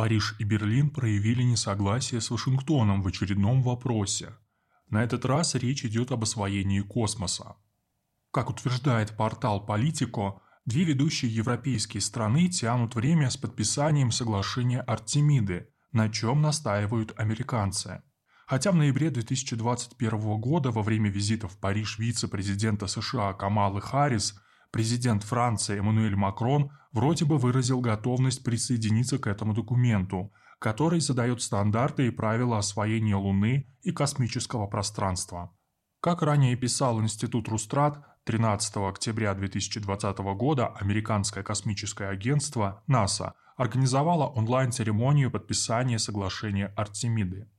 Париж и Берлин проявили несогласие с Вашингтоном в очередном вопросе. На этот раз речь идет об освоении космоса. Как утверждает портал «Политико», две ведущие европейские страны тянут время с подписанием соглашения Артемиды, на чем настаивают американцы. Хотя в ноябре 2021 года во время визита в Париж вице-президента США Камалы Харрис президент Франции Эммануэль Макрон вроде бы выразил готовность присоединиться к этому документу, который задает стандарты и правила освоения Луны и космического пространства. Как ранее писал Институт Рустрат, 13 октября 2020 года американское космическое агентство НАСА организовало онлайн-церемонию подписания соглашения Артемиды.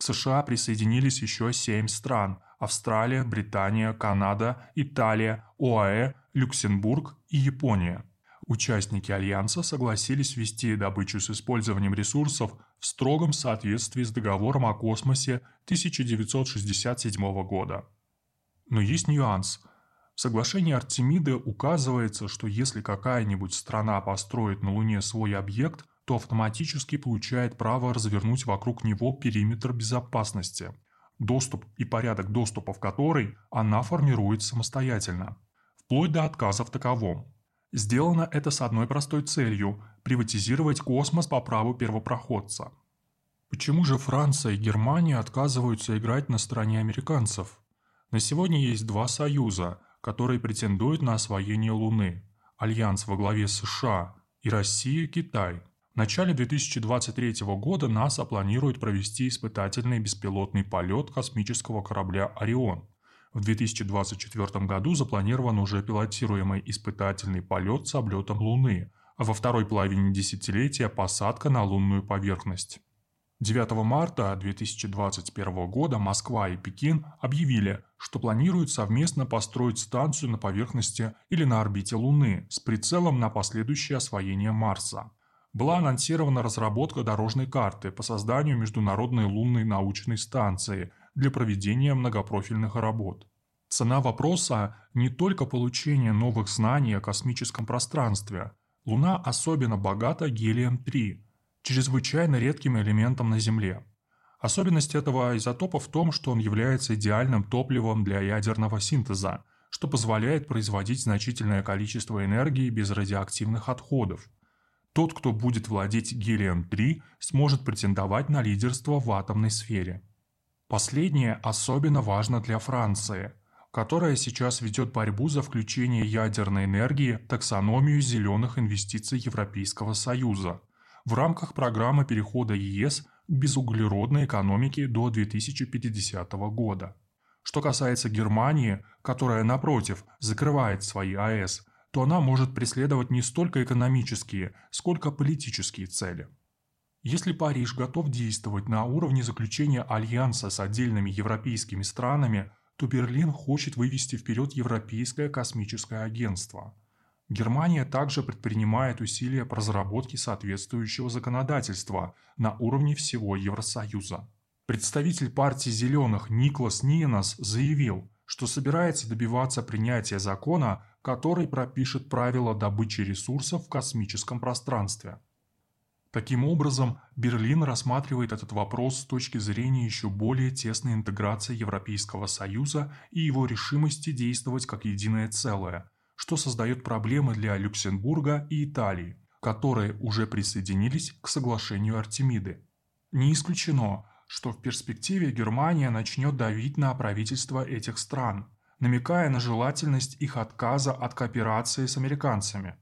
К США присоединились еще семь стран – Австралия, Британия, Канада, Италия, ОАЭ, Люксембург и Япония. Участники Альянса согласились вести добычу с использованием ресурсов в строгом соответствии с договором о космосе 1967 года. Но есть нюанс. В соглашении Артемиды указывается, что если какая-нибудь страна построит на Луне свой объект, то автоматически получает право развернуть вокруг него периметр безопасности, доступ и порядок доступа в который она формирует самостоятельно, вплоть до отказа в таковом. Сделано это с одной простой целью – приватизировать космос по праву первопроходца. Почему же Франция и Германия отказываются играть на стороне американцев? На сегодня есть два союза, которые претендуют на освоение Луны – Альянс во главе США и Россия-Китай – начале 2023 года НАСА планирует провести испытательный беспилотный полет космического корабля «Орион». В 2024 году запланирован уже пилотируемый испытательный полет с облетом Луны, а во второй половине десятилетия посадка на лунную поверхность. 9 марта 2021 года Москва и Пекин объявили, что планируют совместно построить станцию на поверхности или на орбите Луны с прицелом на последующее освоение Марса была анонсирована разработка дорожной карты по созданию Международной лунной научной станции для проведения многопрофильных работ. Цена вопроса – не только получение новых знаний о космическом пространстве. Луна особенно богата гелием-3, чрезвычайно редким элементом на Земле. Особенность этого изотопа в том, что он является идеальным топливом для ядерного синтеза, что позволяет производить значительное количество энергии без радиоактивных отходов – тот, кто будет владеть гелием-3, сможет претендовать на лидерство в атомной сфере. Последнее особенно важно для Франции, которая сейчас ведет борьбу за включение ядерной энергии в таксономию зеленых инвестиций Европейского Союза в рамках программы перехода ЕС к безуглеродной экономике до 2050 года. Что касается Германии, которая, напротив, закрывает свои АЭС, то она может преследовать не столько экономические, сколько политические цели. Если Париж готов действовать на уровне заключения альянса с отдельными европейскими странами, то Берлин хочет вывести вперед Европейское космическое агентство. Германия также предпринимает усилия по разработке соответствующего законодательства на уровне всего Евросоюза. Представитель партии «Зеленых» Никлас Ниенас заявил, что собирается добиваться принятия закона, который пропишет правила добычи ресурсов в космическом пространстве. Таким образом, Берлин рассматривает этот вопрос с точки зрения еще более тесной интеграции Европейского Союза и его решимости действовать как единое целое, что создает проблемы для Люксембурга и Италии, которые уже присоединились к соглашению Артемиды. Не исключено, что в перспективе Германия начнет давить на правительства этих стран – намекая на желательность их отказа от кооперации с американцами.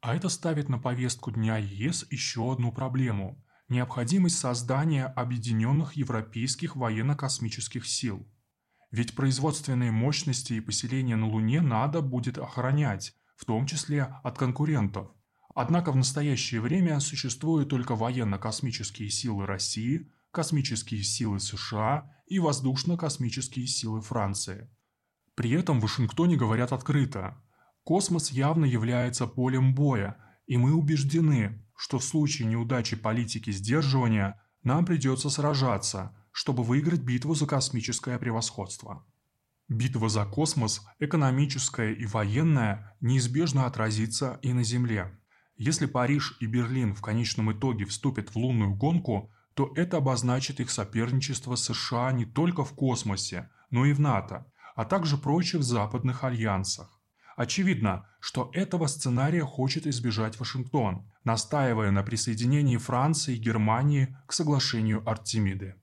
А это ставит на повестку дня ЕС еще одну проблему – необходимость создания объединенных европейских военно-космических сил. Ведь производственные мощности и поселения на Луне надо будет охранять, в том числе от конкурентов. Однако в настоящее время существуют только военно-космические силы России, космические силы США и воздушно-космические силы Франции – при этом в Вашингтоне говорят открыто. Космос явно является полем боя, и мы убеждены, что в случае неудачи политики сдерживания нам придется сражаться, чтобы выиграть битву за космическое превосходство. Битва за космос, экономическая и военная, неизбежно отразится и на Земле. Если Париж и Берлин в конечном итоге вступят в лунную гонку, то это обозначит их соперничество с США не только в космосе, но и в НАТО, а также прочих западных альянсах. Очевидно, что этого сценария хочет избежать Вашингтон, настаивая на присоединении Франции и Германии к соглашению Артемиды.